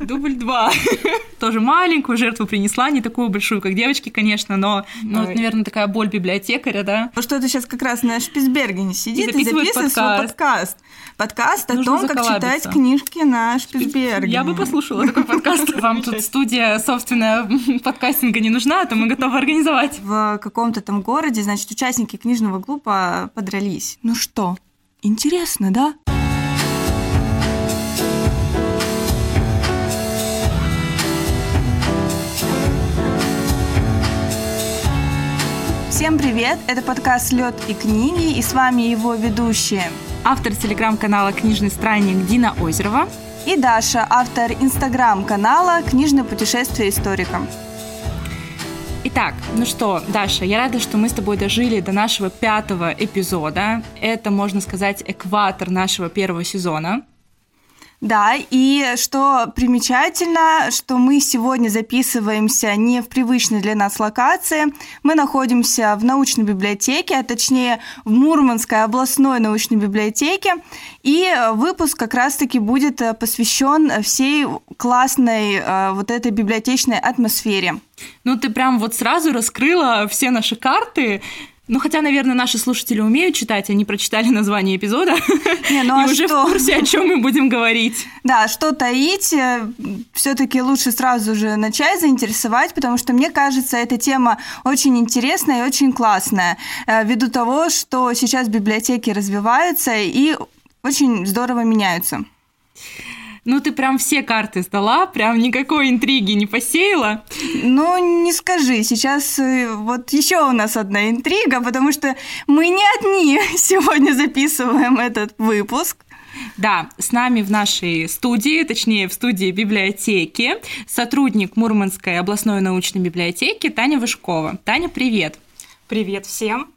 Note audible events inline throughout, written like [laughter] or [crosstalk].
Дубль два. [laughs] Тоже маленькую жертву принесла, не такую большую, как девочки, конечно, но, ну, вот, наверное, такая боль библиотекаря, да. Ну что-то сейчас как раз на Шпицбергене сидит и, и записывает свой подкаст. Подкаст о том, как читать книжки на Шпицбергене. Я бы послушала такой подкаст. [laughs] Вам тут студия, собственно, подкастинга не нужна, а то мы готовы организовать. В каком-то там городе, значит, участники книжного клуба подрались. Ну что, интересно, да? Всем привет! Это подкаст «Лед и книги» и с вами его ведущие. Автор телеграм-канала «Книжный странник» Дина Озерова. И Даша, автор инстаграм-канала «Книжное путешествие историка». Итак, ну что, Даша, я рада, что мы с тобой дожили до нашего пятого эпизода. Это, можно сказать, экватор нашего первого сезона. Да, и что примечательно, что мы сегодня записываемся не в привычной для нас локации. Мы находимся в научной библиотеке, а точнее в Мурманской областной научной библиотеке. И выпуск как раз-таки будет посвящен всей классной э, вот этой библиотечной атмосфере. Ну, ты прям вот сразу раскрыла все наши карты. Ну, хотя, наверное, наши слушатели умеют читать, они прочитали название эпизода Не, ну, [laughs] а и уже что? в курсе, о чем мы будем говорить. Да, что таить, э, все-таки лучше сразу же начать заинтересовать, потому что мне кажется, эта тема очень интересная и очень классная, э, ввиду того, что сейчас библиотеки развиваются и очень здорово меняются. Ну, ты прям все карты сдала, прям никакой интриги не посеяла. Ну, не скажи. Сейчас э, вот еще у нас одна интрига, потому что мы не одни [laughs] сегодня записываем этот выпуск. Да, с нами в нашей студии, точнее в студии библиотеки, сотрудник Мурманской областной научной библиотеки Таня Вышкова. Таня, привет. Привет всем.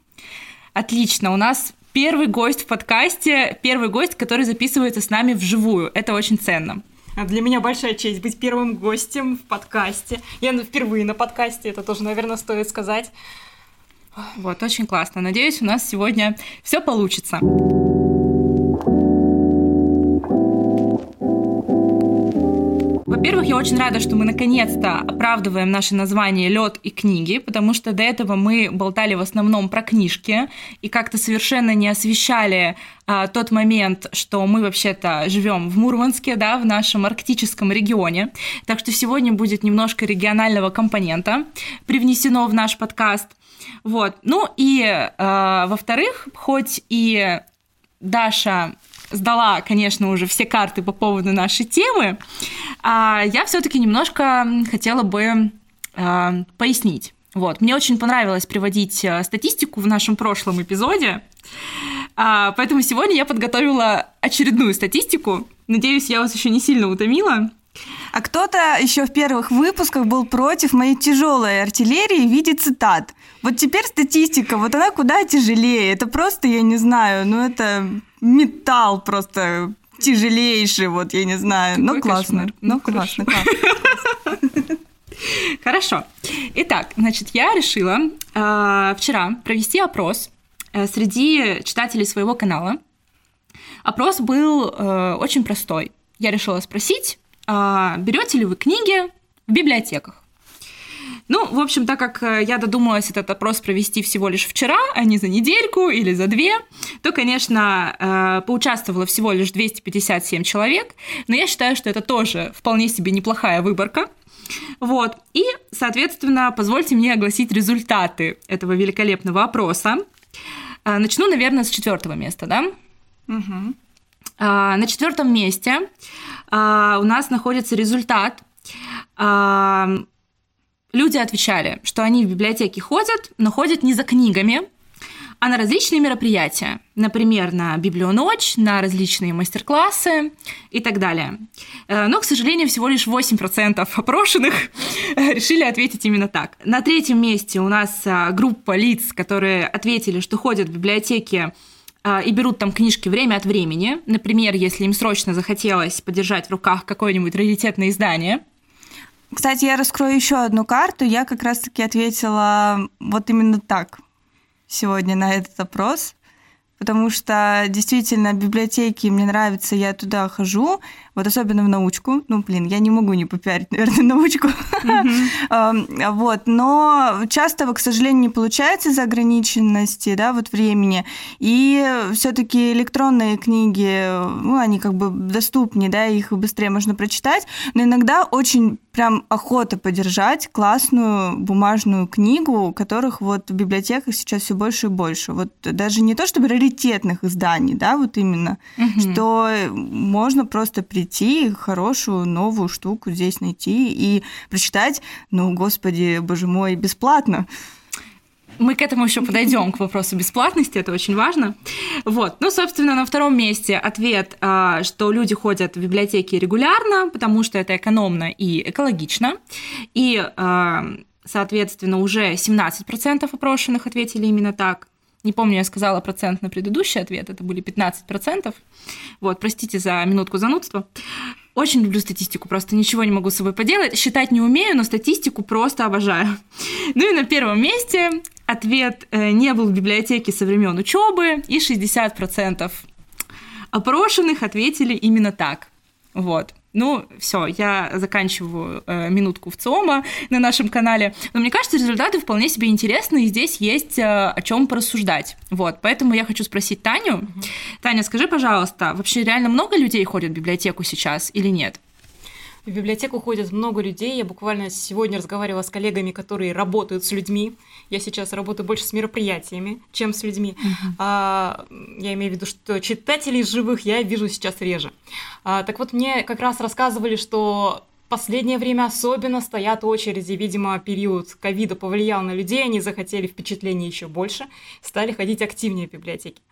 Отлично, у нас первый гость в подкасте, первый гость, который записывается с нами вживую. Это очень ценно. А для меня большая честь быть первым гостем в подкасте. Я впервые на подкасте, это тоже, наверное, стоит сказать. Вот, очень классно. Надеюсь, у нас сегодня все получится. Во-первых, я очень рада, что мы наконец-то оправдываем наше название «Лед и книги», потому что до этого мы болтали в основном про книжки и как-то совершенно не освещали а, тот момент, что мы вообще-то живем в Мурманске, да, в нашем арктическом регионе. Так что сегодня будет немножко регионального компонента привнесено в наш подкаст. Вот. Ну и, э, во-вторых, хоть и Даша сдала, конечно, уже все карты по поводу нашей темы, а я все-таки немножко хотела бы а, пояснить. Вот. Мне очень понравилось приводить а, статистику в нашем прошлом эпизоде, поэтому сегодня я подготовила очередную статистику. Надеюсь, я вас еще не сильно утомила. А кто-то еще в первых выпусках был против моей тяжелой артиллерии в виде цитат. Вот теперь статистика, вот она куда тяжелее. Это просто, я не знаю, ну это металл просто тяжелейший, вот я не знаю. Какой ну классно. Ну, ну классно, классно. [laughs] Хорошо. Итак, значит, я решила э, вчера провести опрос э, среди читателей своего канала. Опрос был э, очень простой. Я решила спросить, э, берете ли вы книги в библиотеках? Ну, в общем, так как э, я додумалась этот опрос провести всего лишь вчера, а не за недельку или за две, то, конечно, э, поучаствовало всего лишь 257 человек, но я считаю, что это тоже вполне себе неплохая выборка. Вот. И, соответственно, позвольте мне огласить результаты этого великолепного опроса. Э, начну, наверное, с четвертого места, да? Угу. На четвертом месте у нас находится результат люди отвечали, что они в библиотеке ходят, но ходят не за книгами, а на различные мероприятия, например, на библионочь, на различные мастер-классы и так далее. Э, но, к сожалению, всего лишь 8% опрошенных [laughs] решили ответить именно так. На третьем месте у нас э, группа лиц, которые ответили, что ходят в библиотеки э, и берут там книжки время от времени. Например, если им срочно захотелось подержать в руках какое-нибудь раритетное издание – кстати, я раскрою еще одну карту. Я как раз-таки ответила вот именно так сегодня на этот опрос, потому что действительно библиотеки мне нравятся, я туда хожу, вот особенно в научку. Ну, блин, я не могу не попиарить, наверное, [laughs] научку. Вот, но часто, к сожалению, не получается из-за ограниченности, да, вот времени. И все-таки электронные книги, ну, они как бы доступнее, да, их быстрее можно прочитать, но иногда очень прям охота подержать классную бумажную книгу, которых вот в библиотеках сейчас все больше и больше. Вот даже не то чтобы раритетных изданий, да, вот именно, угу. что можно просто прийти хорошую новую штуку здесь найти и прочитать, ну, господи, боже мой, бесплатно. Мы к этому еще подойдем, к вопросу бесплатности, это очень важно. Вот. Ну, собственно, на втором месте ответ, а, что люди ходят в библиотеки регулярно, потому что это экономно и экологично. И, а, соответственно, уже 17% опрошенных ответили именно так. Не помню, я сказала процент на предыдущий ответ, это были 15%. Вот, простите за минутку занудства. Очень люблю статистику, просто ничего не могу с собой поделать. Считать не умею, но статистику просто обожаю. [laughs] Ну и на первом месте ответ э, не был в библиотеке со времен учебы, и 60% опрошенных ответили именно так. Вот. Ну, все, я заканчиваю э, минутку в ЦОМа на нашем канале. Но мне кажется, результаты вполне себе интересны, и здесь есть э, о чем порассуждать. Вот, поэтому я хочу спросить Таню. Таня, скажи, пожалуйста, вообще реально много людей ходят в библиотеку сейчас или нет? В библиотеку ходят много людей. Я буквально сегодня разговаривала с коллегами, которые работают с людьми. Я сейчас работаю больше с мероприятиями, чем с людьми. Uh-huh. А, я имею в виду, что читателей живых я вижу сейчас реже. А, так вот, мне как раз рассказывали, что последнее время особенно стоят очереди. Видимо, период ковида повлиял на людей, они захотели впечатлений еще больше, стали ходить активнее в библиотеки.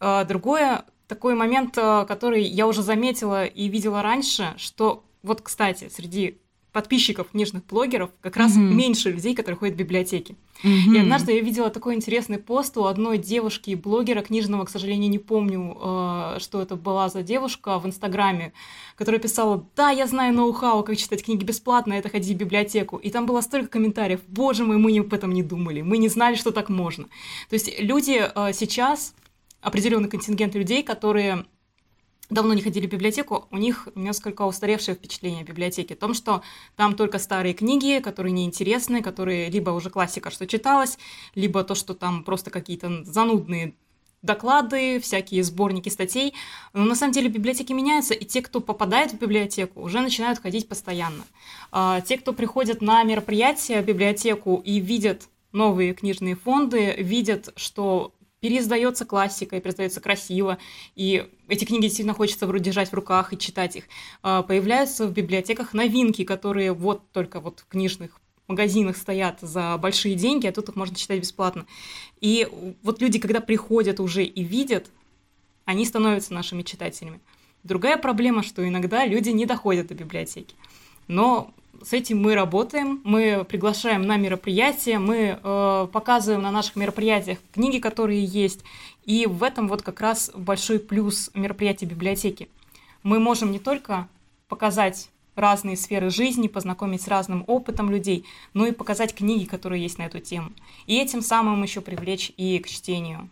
А, другое, такой момент, а, который я уже заметила и видела раньше, что вот, кстати, среди подписчиков книжных блогеров как раз mm-hmm. меньше людей, которые ходят в библиотеки. Mm-hmm. И однажды я видела такой интересный пост у одной девушки, блогера книжного, к сожалению, не помню, э, что это была за девушка в Инстаграме, которая писала, да, я знаю ноу-хау, как читать книги бесплатно, это ходи в библиотеку. И там было столько комментариев, боже мой, мы об этом не думали, мы не знали, что так можно. То есть люди э, сейчас, определенный контингент людей, которые давно не ходили в библиотеку, у них несколько устаревшее впечатление о библиотеке. О том, что там только старые книги, которые неинтересны, которые либо уже классика, что читалось, либо то, что там просто какие-то занудные доклады, всякие сборники статей. Но на самом деле библиотеки меняются, и те, кто попадает в библиотеку, уже начинают ходить постоянно. А те, кто приходят на мероприятия в библиотеку и видят новые книжные фонды, видят, что переиздается классика, и переиздается красиво, и эти книги действительно хочется вроде держать в руках и читать их. А, появляются в библиотеках новинки, которые вот только вот в книжных магазинах стоят за большие деньги, а тут их можно читать бесплатно. И вот люди, когда приходят уже и видят, они становятся нашими читателями. Другая проблема, что иногда люди не доходят до библиотеки. Но с этим мы работаем, мы приглашаем на мероприятия, мы э, показываем на наших мероприятиях книги, которые есть, и в этом вот как раз большой плюс мероприятий библиотеки. Мы можем не только показать разные сферы жизни, познакомить с разным опытом людей, но и показать книги, которые есть на эту тему. И этим самым еще привлечь и к чтению.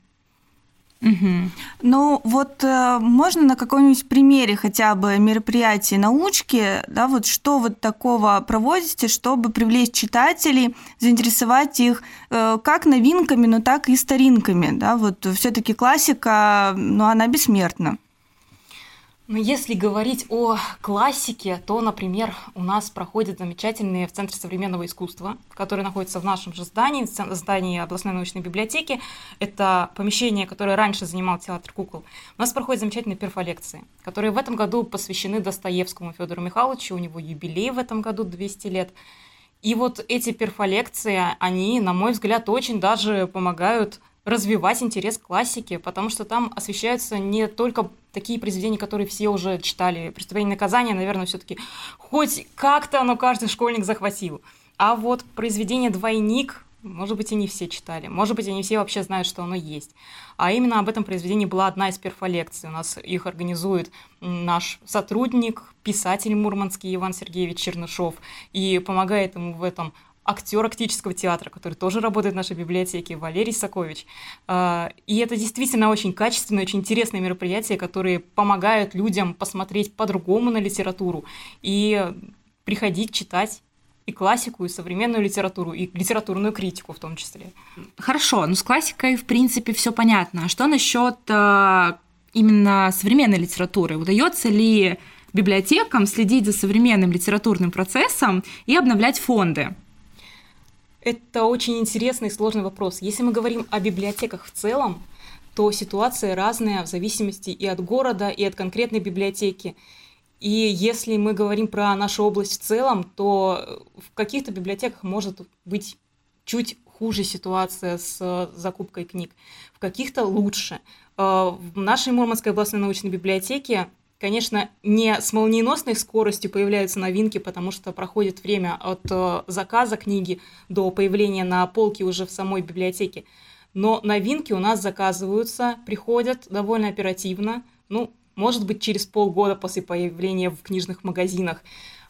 Угу. Ну вот э, можно на каком-нибудь примере хотя бы мероприятия научки, да, вот что вот такого проводите, чтобы привлечь читателей, заинтересовать их э, как новинками, но так и старинками, да, вот все-таки классика, ну она бессмертна. Но если говорить о классике, то, например, у нас проходят замечательные в Центре современного искусства, который находится в нашем же здании, в здании областной научной библиотеки. Это помещение, которое раньше занимал театр кукол. У нас проходят замечательные перфолекции, которые в этом году посвящены Достоевскому Федору Михайловичу. У него юбилей в этом году 200 лет. И вот эти перфолекции, они, на мой взгляд, очень даже помогают развивать интерес к классике, потому что там освещаются не только такие произведения, которые все уже читали. «Преступление и наказание», наверное, все-таки хоть как-то оно каждый школьник захватил. А вот произведение «Двойник» Может быть, и не все читали. Может быть, и не все вообще знают, что оно есть. А именно об этом произведении была одна из перфолекций. У нас их организует наш сотрудник, писатель мурманский Иван Сергеевич Чернышов, и помогает ему в этом актер актического театра, который тоже работает в нашей библиотеке, Валерий Сокович. А, и это действительно очень качественное, очень интересное мероприятие, которые помогают людям посмотреть по-другому на литературу и приходить читать и классику, и современную литературу, и литературную критику в том числе. Хорошо, ну с классикой, в принципе, все понятно. А что насчет э, именно современной литературы? Удается ли библиотекам следить за современным литературным процессом и обновлять фонды? Это очень интересный и сложный вопрос. Если мы говорим о библиотеках в целом, то ситуация разная в зависимости и от города, и от конкретной библиотеки. И если мы говорим про нашу область в целом, то в каких-то библиотеках может быть чуть хуже ситуация с закупкой книг, в каких-то лучше. Э, в нашей Мурманской областной научной библиотеке Конечно, не с молниеносной скоростью появляются новинки, потому что проходит время от э, заказа книги до появления на полке уже в самой библиотеке. Но новинки у нас заказываются, приходят довольно оперативно, ну, может быть, через полгода после появления в книжных магазинах.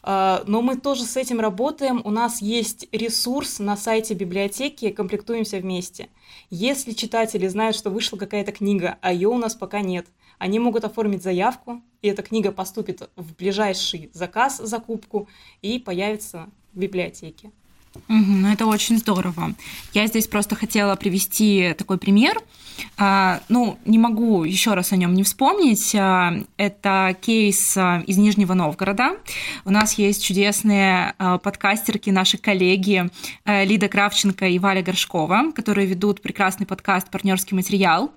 Э, но мы тоже с этим работаем. У нас есть ресурс на сайте библиотеки «Комплектуемся вместе». Если читатели знают, что вышла какая-то книга, а ее у нас пока нет – они могут оформить заявку, и эта книга поступит в ближайший заказ, закупку, и появится в библиотеке. Угу, это очень здорово. Я здесь просто хотела привести такой пример. А, ну, не могу еще раз о нем не вспомнить. А, это кейс а, из Нижнего Новгорода. У нас есть чудесные подкастерки, наши коллеги Лида Кравченко и Валя Горшкова, которые ведут прекрасный подкаст «Партнерский материал».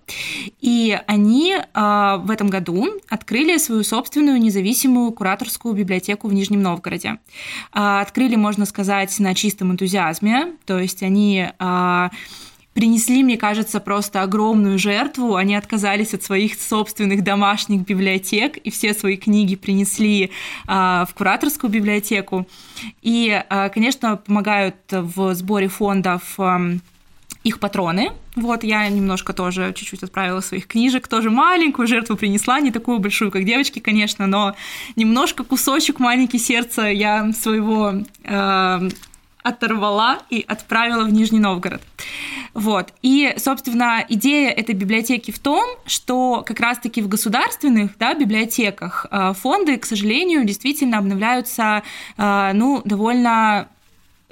И они в этом году открыли свою собственную независимую кураторскую библиотеку в Нижнем Новгороде. Открыли, можно сказать, на чистом чистом энтузиазме, то есть они а, принесли, мне кажется, просто огромную жертву. Они отказались от своих собственных домашних библиотек и все свои книги принесли а, в кураторскую библиотеку. И, а, конечно, помогают в сборе фондов а, их патроны. Вот, я немножко тоже чуть-чуть отправила своих книжек, тоже маленькую жертву принесла, не такую большую, как девочки, конечно, но немножко кусочек маленький сердца я своего э, оторвала и отправила в Нижний Новгород. Вот. И, собственно, идея этой библиотеки в том, что как раз-таки в государственных да, библиотеках э, фонды, к сожалению, действительно обновляются э, ну, довольно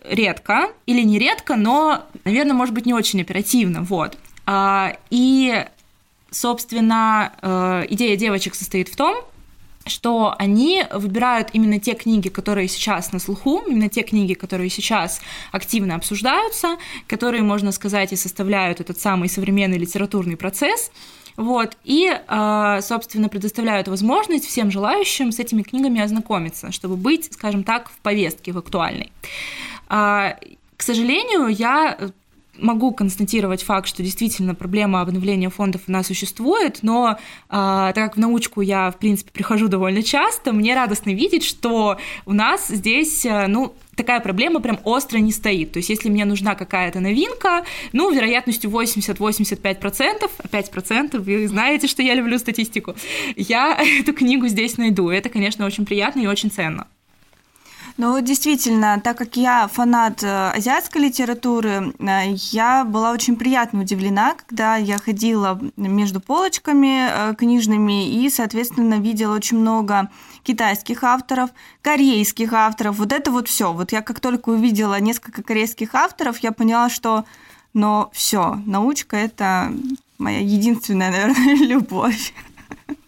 редко или не редко, но, наверное, может быть, не очень оперативно. Вот. А, и, собственно, э, идея девочек состоит в том, что они выбирают именно те книги, которые сейчас на слуху, именно те книги, которые сейчас активно обсуждаются, которые, можно сказать, и составляют этот самый современный литературный процесс. Вот, и, а, собственно, предоставляют возможность всем желающим с этими книгами ознакомиться, чтобы быть, скажем так, в повестке, в актуальной. А, к сожалению, я могу констатировать факт, что действительно проблема обновления фондов у нас существует, но а, так как в научку я, в принципе, прихожу довольно часто, мне радостно видеть, что у нас здесь, а, ну, такая проблема прям остро не стоит. То есть, если мне нужна какая-то новинка, ну, вероятностью 80-85%, 5%, вы знаете, что я люблю статистику, я [laughs] эту книгу здесь найду. Это, конечно, очень приятно и очень ценно. Ну, действительно, так как я фанат э, азиатской литературы, э, я была очень приятно удивлена, когда я ходила между полочками э, книжными и, соответственно, видела очень много китайских авторов, корейских авторов. Вот это вот все. Вот я как только увидела несколько корейских авторов, я поняла, что но все, научка это моя единственная, наверное, [laughs] любовь.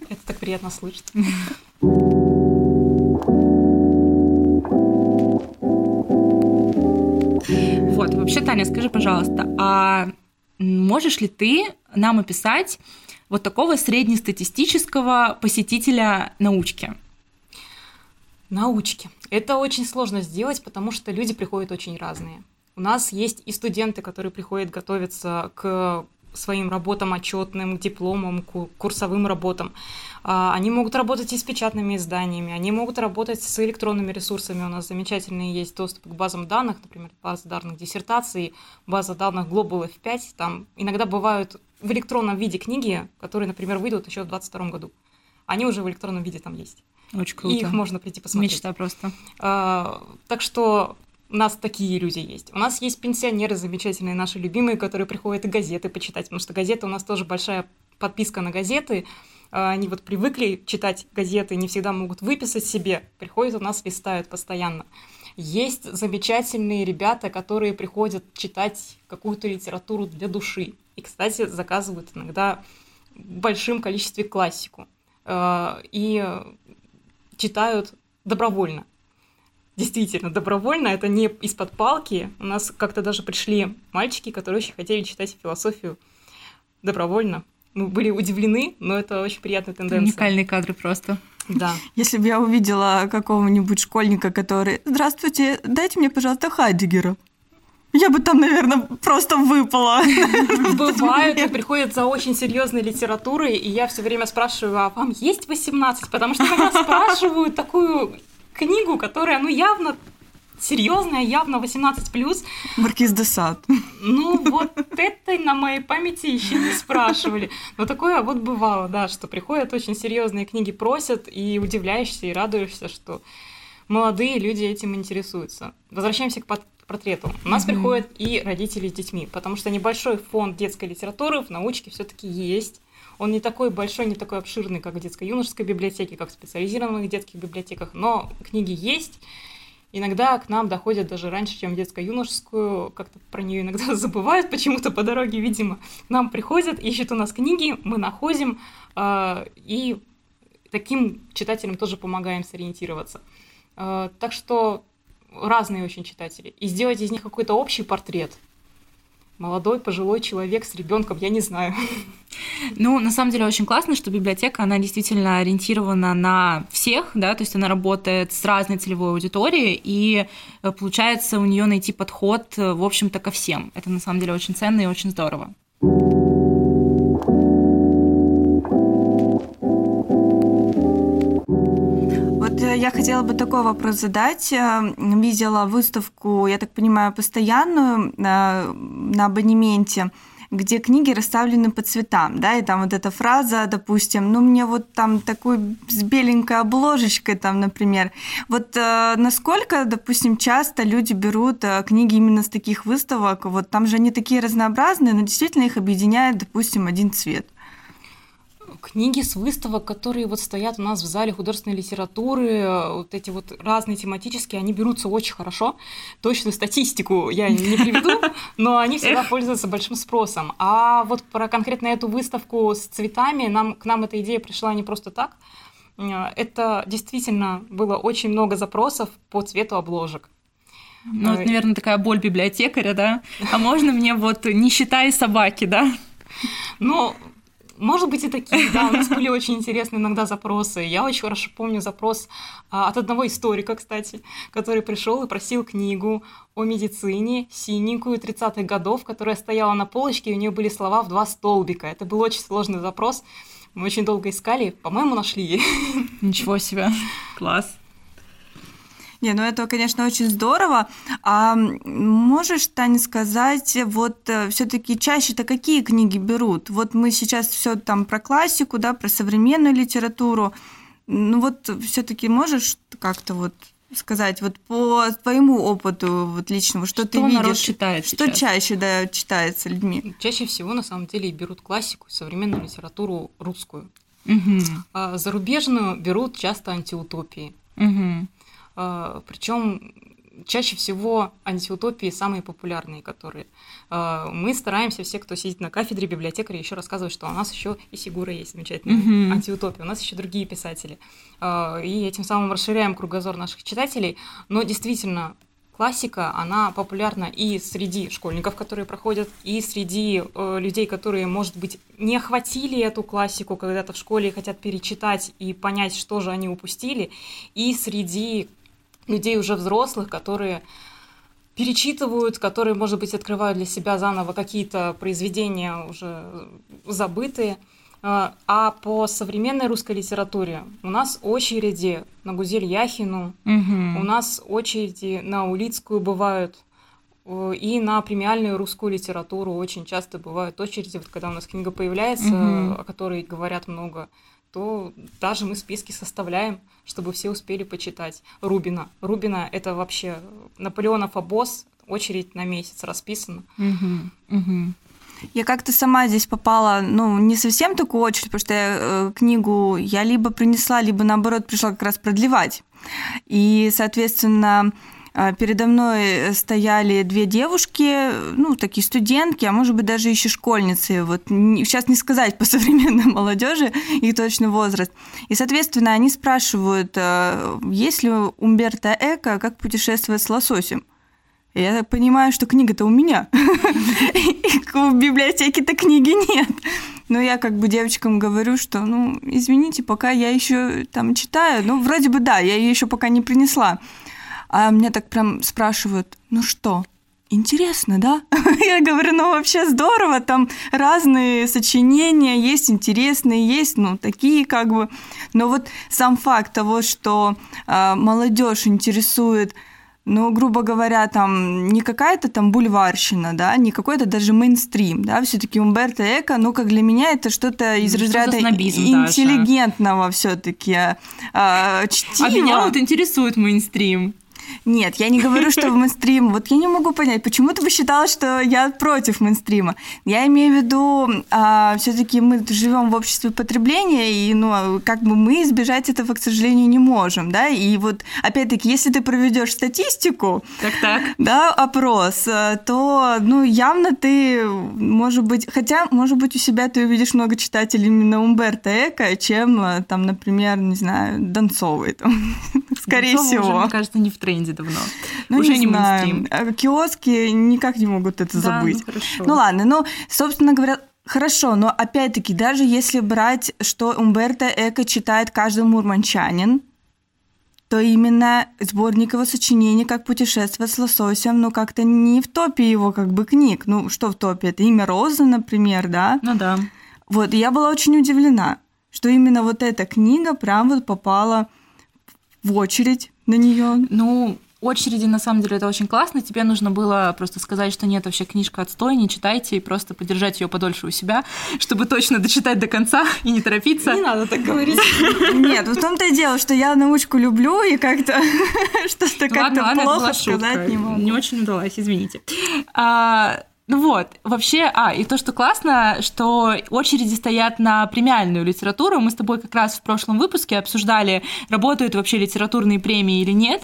Это так приятно слышать. Вот, вообще, Таня, скажи, пожалуйста, а можешь ли ты нам описать вот такого среднестатистического посетителя научки? Научки. Это очень сложно сделать, потому что люди приходят очень разные. У нас есть и студенты, которые приходят готовиться к своим работам отчетным, дипломам, курсовым работам. А, они могут работать и с печатными изданиями, они могут работать с электронными ресурсами. У нас замечательный есть доступ к базам данных, например, база данных диссертации, база данных Global F5. Там иногда бывают в электронном виде книги, которые, например, выйдут еще в 2022 году. Они уже в электронном виде там есть. Очень круто. И их можно прийти посмотреть. Мечта просто. А, так что у нас такие люди есть. У нас есть пенсионеры замечательные, наши любимые, которые приходят и газеты почитать, потому что газеты у нас тоже большая подписка на газеты. А, они вот привыкли читать газеты, не всегда могут выписать себе, приходят у нас, листают постоянно. Есть замечательные ребята, которые приходят читать какую-то литературу для души. И, кстати, заказывают иногда в большим количестве классику. А, и читают добровольно действительно добровольно, это не из-под палки. У нас как-то даже пришли мальчики, которые очень хотели читать философию добровольно. Мы были удивлены, но это очень приятная тенденция. Уникальные кадры просто. Да. Если бы я увидела какого-нибудь школьника, который «Здравствуйте, дайте мне, пожалуйста, Хайдегера». Я бы там, наверное, просто выпала. Бывают, приходят за очень серьезной литературой, и я все время спрашиваю, а вам есть 18? Потому что когда спрашивают такую книгу, которая, ну, явно серьезная, явно 18 плюс. Маркиз де Сад. Ну, вот это на моей памяти еще не спрашивали. Но такое вот бывало, да, что приходят очень серьезные книги, просят, и удивляешься, и радуешься, что молодые люди этим интересуются. Возвращаемся к портрету. У нас mm-hmm. приходят и родители с детьми, потому что небольшой фонд детской литературы в научке все-таки есть. Он не такой большой, не такой обширный, как в детско-юношеской библиотеке, как в специализированных детских библиотеках, но книги есть. Иногда к нам доходят даже раньше, чем в детско-юношескую, как-то про нее иногда [laughs] забывают почему-то по дороге, видимо. К нам приходят, ищут у нас книги, мы находим, э, и таким читателям тоже помогаем сориентироваться. Э, так что разные очень читатели. И сделать из них какой-то общий портрет – молодой, пожилой человек с ребенком, я не знаю. [laughs] Ну, на самом деле очень классно, что библиотека, она действительно ориентирована на всех, да, то есть она работает с разной целевой аудиторией, и э, получается у нее найти подход, э, в общем-то, ко всем. Это на самом деле очень ценно и очень здорово. я хотела бы такой вопрос задать. Э, видела выставку, я так понимаю, постоянную на абонементе где книги расставлены по цветам, да, и там вот эта фраза, допустим, ну мне вот там такой с беленькой обложечкой там, например. Вот э, насколько, допустим, часто люди берут э, книги именно с таких выставок, вот там же они такие разнообразные, но действительно их объединяет, допустим, один цвет книги с выставок, которые вот стоят у нас в зале художественной литературы, вот эти вот разные тематические, они берутся очень хорошо. Точную статистику я не [laughs] приведу, но они всегда пользуются большим спросом. А вот про конкретно эту выставку с цветами, нам, к нам эта идея пришла не просто так. Это действительно было очень много запросов по цвету обложек. Ну, это, наверное, такая боль библиотекаря, да? А можно мне вот не считай собаки, да? Ну, может быть и такие, да, у нас были очень интересные иногда запросы. Я очень хорошо помню запрос а, от одного историка, кстати, который пришел и просил книгу о медицине, синенькую, 30-х годов, которая стояла на полочке, и у нее были слова в два столбика. Это был очень сложный запрос. Мы очень долго искали, по-моему, нашли. Ничего себе, класс. Не, ну это, конечно, очень здорово. А можешь, Таня, сказать, вот э, все-таки чаще-то какие книги берут? Вот мы сейчас все там про классику, да, про современную литературу. Ну вот все-таки можешь как-то вот сказать вот по твоему опыту вот личному, что, что ты видишь? Народ читает что сейчас? чаще да, читается людьми? Чаще всего на самом деле берут классику, современную литературу русскую. Угу. А зарубежную берут часто антиутопии. Угу. А, Причем чаще всего антиутопии самые популярные, которые а, мы стараемся, все, кто сидит на кафедре библиотекаря, еще рассказывать, что у нас еще и Сигура есть замечательная mm-hmm. антиутопия, у нас еще другие писатели. А, и этим самым расширяем кругозор наших читателей. Но действительно, классика, она популярна и среди школьников, которые проходят, и среди э, людей, которые, может быть, не охватили эту классику когда-то в школе и хотят перечитать и понять, что же они упустили, и среди людей уже взрослых, которые перечитывают, которые, может быть, открывают для себя заново какие-то произведения уже забытые. А, а по современной русской литературе у нас очереди на Гузель Яхину, угу. у нас очереди на Улицкую бывают, и на премиальную русскую литературу очень часто бывают очереди, вот когда у нас книга появляется, угу. о которой говорят много, то даже мы списки составляем, чтобы все успели почитать. Рубина. Рубина — это вообще Наполеонов обоз, очередь на месяц расписана. Угу, угу. Я как-то сама здесь попала, ну, не совсем такую очередь, потому что я, э, книгу я либо принесла, либо наоборот пришла как раз продлевать. И, соответственно, передо мной стояли две девушки, ну, такие студентки, а может быть даже еще школьницы. Вот сейчас не сказать по [laughs] современной молодежи их точный возраст. И, соответственно, они спрашивают, э, есть ли Умберто Эко «Как путешествовать с лососем?» Я понимаю, что книга-то у меня. [laughs] В библиотеке-то книги нет. Но я как бы девочкам говорю, что, ну, извините, пока я еще там читаю. Ну, вроде бы да, я ее еще пока не принесла. А меня так прям спрашивают, ну что, интересно, да? [laughs] Я говорю, ну вообще здорово, там разные сочинения есть, интересные есть, ну такие как бы. Но вот сам факт того, что э, молодежь интересует ну, грубо говоря, там не какая-то там бульварщина, да, не какой-то даже мейнстрим, да, все-таки Умберто Эко, ну, как для меня это что-то из что разряда интеллигентного все-таки а, чтива. А меня вот интересует мейнстрим. Нет, я не говорю, что в мейнстрим. Вот я не могу понять, почему ты бы считала, что я против мейнстрима. Я имею в виду, а, все-таки мы живем в обществе потребления, и ну, как бы мы избежать этого, к сожалению, не можем, да. И вот, опять-таки, если ты проведешь статистику, так -так. да, опрос, э, то, ну, явно ты, может быть, хотя, может быть, у себя ты увидишь много читателей именно Умберто Эко, чем, э, там, например, не знаю, Донцовой, там, [laughs] скорее Донцова всего. Уже, мне кажется, не в тренде давно. [laughs] Ну, Уже не, не знаю. А Киоски никак не могут это Да, забыть. ну, хорошо. Ну ладно, ну, собственно говоря, хорошо, но опять-таки, даже если брать, что Умберто Эко читает каждый мурманчанин, то именно сборник его сочинений «Как путешествовать с лососем», ну, как-то не в топе его как бы книг. Ну, что в топе? Это «Имя Розы», например, да? Ну да. Вот, и я была очень удивлена, что именно вот эта книга прям вот попала в очередь на нее. Ну, очереди, на самом деле, это очень классно. Тебе нужно было просто сказать, что нет, вообще книжка отстой, не читайте, и просто подержать ее подольше у себя, чтобы точно дочитать до конца и не торопиться. Не надо так говорить. [laughs] Нет, в том-то и дело, что я научку люблю, и как-то [laughs] что-то как-то плохо сказать не могу. Не очень удалась, извините. Ну вот, вообще, а, и то, что классно, что очереди стоят на премиальную литературу. Мы с тобой как раз в прошлом выпуске обсуждали, работают вообще литературные премии или нет.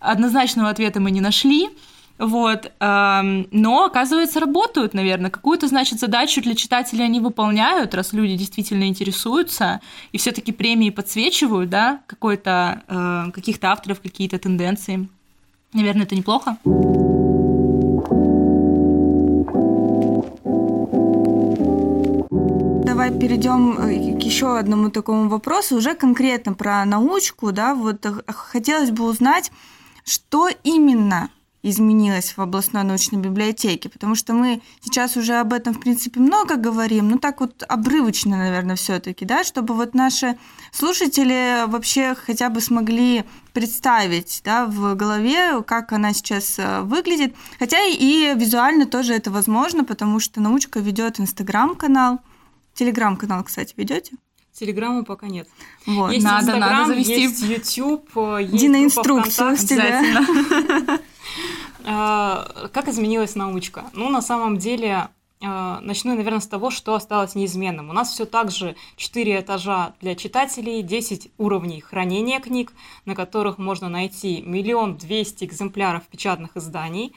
Однозначного ответа мы не нашли. Вот, эм, но, оказывается, работают, наверное. Какую-то, значит, задачу для читателей они выполняют, раз люди действительно интересуются, и все-таки премии подсвечивают, да, какой-то, э, каких-то авторов, какие-то тенденции. Наверное, это неплохо. Давай перейдем э, к еще одному такому вопросу, уже конкретно про научку, да, вот э, хотелось бы узнать, что именно изменилось в областной научной библиотеке, потому что мы сейчас уже об этом, в принципе, много говорим, но так вот обрывочно, наверное, все-таки, да, чтобы вот наши слушатели вообще хотя бы смогли представить, да, в голове, как она сейчас э, выглядит, хотя и визуально тоже это возможно, потому что научка ведет инстаграм-канал, телеграм-канал, кстати, ведете? Телеграмму пока нет. Вот. Есть надо, Инстаграм, надо завести. есть YouTube, э, есть Дина, инструкцию с тебя. А, Как изменилась научка? Ну, на самом деле, а, начну, наверное, с того, что осталось неизменным. У нас все так же 4 этажа для читателей, 10 уровней хранения книг, на которых можно найти миллион двести экземпляров печатных изданий,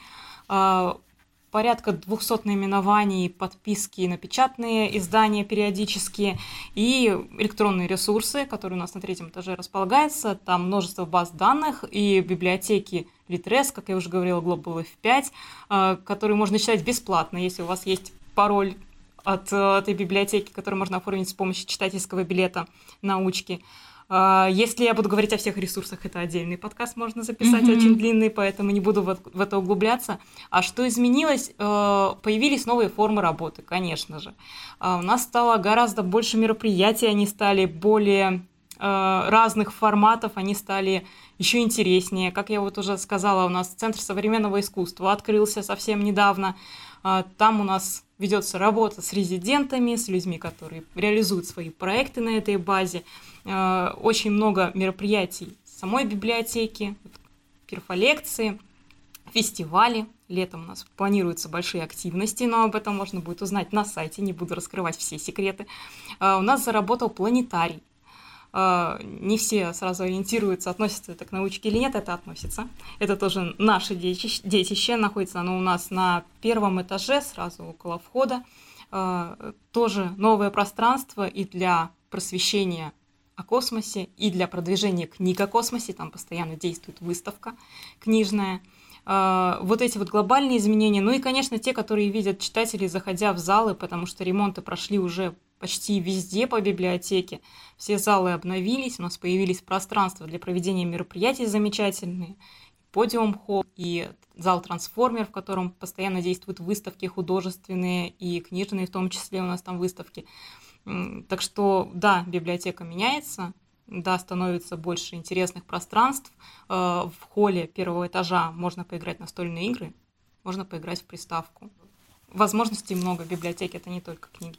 порядка 200 наименований, подписки на печатные издания периодические и электронные ресурсы, которые у нас на третьем этаже располагаются. Там множество баз данных и библиотеки Litres, как я уже говорила, Global F5, э, которые можно читать бесплатно, если у вас есть пароль от э, этой библиотеки, который можно оформить с помощью читательского билета научки. А, Если я буду говорить о всех ресурсах, это отдельный подкаст можно записать, Мгм. очень длинный, поэтому не буду в, в это углубляться. А что изменилось? Э, Появились новые формы работы, конечно же. А, У нас стало гораздо больше мероприятий, они стали более э, разных форматов, они стали еще интереснее. Как я вот уже сказала, у нас Центр современного искусства открылся совсем недавно. А, Там у нас ведется работа с резидентами, с людьми, которые реализуют свои проекты на этой базе. Э, очень много мероприятий самой библиотеки, перфолекции, фестивали. Летом у нас планируются большие активности, но об этом можно будет узнать на сайте, не буду раскрывать все секреты. Э, у нас заработал планетарий. Э, не все сразу ориентируются, относится это к научке или нет, это относится. Это тоже наше детище, находится оно у нас на первом этаже, сразу около входа. Э, тоже новое пространство и для просвещения о космосе, и для продвижения книг о космосе, там постоянно действует выставка книжная. Э, вот эти вот глобальные изменения, ну и, конечно, те, которые видят читатели, заходя в залы, потому что ремонты прошли уже почти везде по библиотеке. Все залы обновились, у нас появились пространства для проведения мероприятий замечательные, подиум холл и зал трансформер, в котором постоянно действуют выставки художественные и книжные, в том числе у нас там выставки. Так что да, библиотека меняется, да, становится больше интересных пространств. Э, в холле первого этажа можно поиграть настольные игры, можно поиграть в приставку. Возможностей много в библиотеке, это не только книги.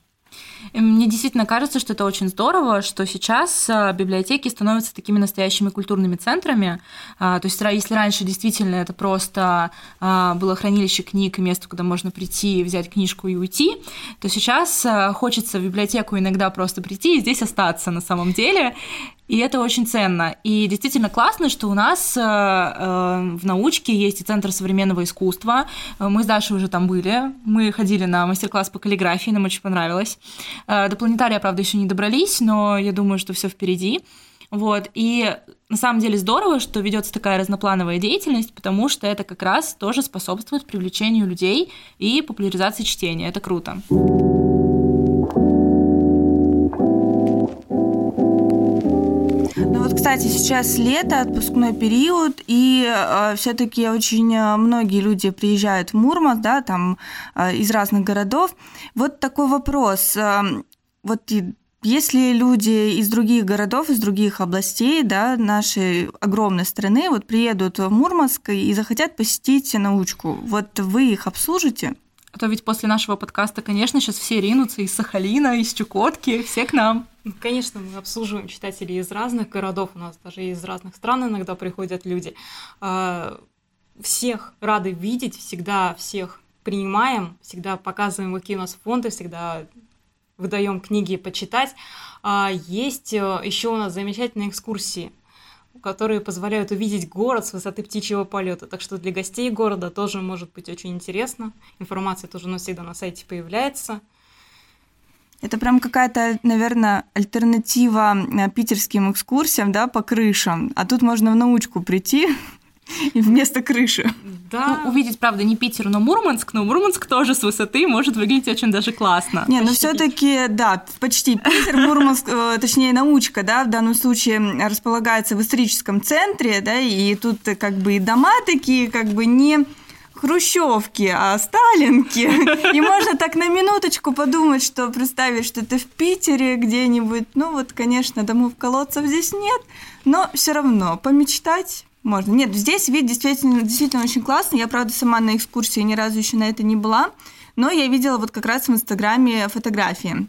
Мне действительно кажется, что это очень здорово, что сейчас а, библиотеки становятся такими настоящими культурными центрами. А, то есть, если раньше действительно это просто а, было хранилище книг и место, куда можно прийти, взять книжку и уйти, то сейчас хочется в библиотеку иногда просто прийти и здесь остаться на самом деле. И это очень ценно. И действительно классно, что у нас э, э, в научке есть и Центр современного искусства. Мы с Дашей уже там были. Мы ходили на мастер-класс по каллиграфии, нам очень понравилось. Э, до планетария, правда, еще не добрались, но я думаю, что все впереди. Вот. И на самом деле здорово, что ведется такая разноплановая деятельность, потому что это как раз тоже способствует привлечению людей и популяризации чтения. Это круто. Кстати, сейчас лето, отпускной период, и э, все-таки очень э, многие люди приезжают в Мурманск, да, там э, из разных городов. Вот такой вопрос. Э, вот если люди из других городов, из других областей, да, нашей огромной страны, вот приедут в Мурманск и захотят посетить научку, вот вы их обслужите? А то ведь после нашего подкаста, конечно, сейчас все ринутся из Сахалина, из Чукотки, все к нам. Конечно, мы обслуживаем читателей из разных городов, у нас даже из разных стран иногда приходят люди. А, всех рады видеть, всегда всех принимаем, всегда показываем, какие у нас фонды, всегда выдаем книги почитать. А, есть э, еще у нас замечательные экскурсии которые позволяют увидеть город с высоты птичьего полета. Так что для гостей города тоже может быть очень интересно. Информация тоже у всегда на сайте появляется. Это прям какая-то, наверное, альтернатива э, питерским экскурсиям, да, по крышам. А тут можно в научку прийти [laughs] [laughs] вместо крыши. Да. Ну, увидеть, правда, не Питер, но Мурманск, но Мурманск тоже с высоты может выглядеть очень даже классно. Не, но ну все-таки, да, почти Питер, Мурманск, э, точнее, научка, да, в данном случае располагается в историческом центре, да, и тут как бы и дома такие, как бы не хрущевки, а сталинки. И можно так на минуточку подумать, что представить, что ты в Питере где-нибудь. Ну вот, конечно, домов колодцев здесь нет, но все равно помечтать можно. Нет, здесь вид действительно, действительно очень классный. Я, правда, сама на экскурсии ни разу еще на это не была, но я видела вот как раз в Инстаграме фотографии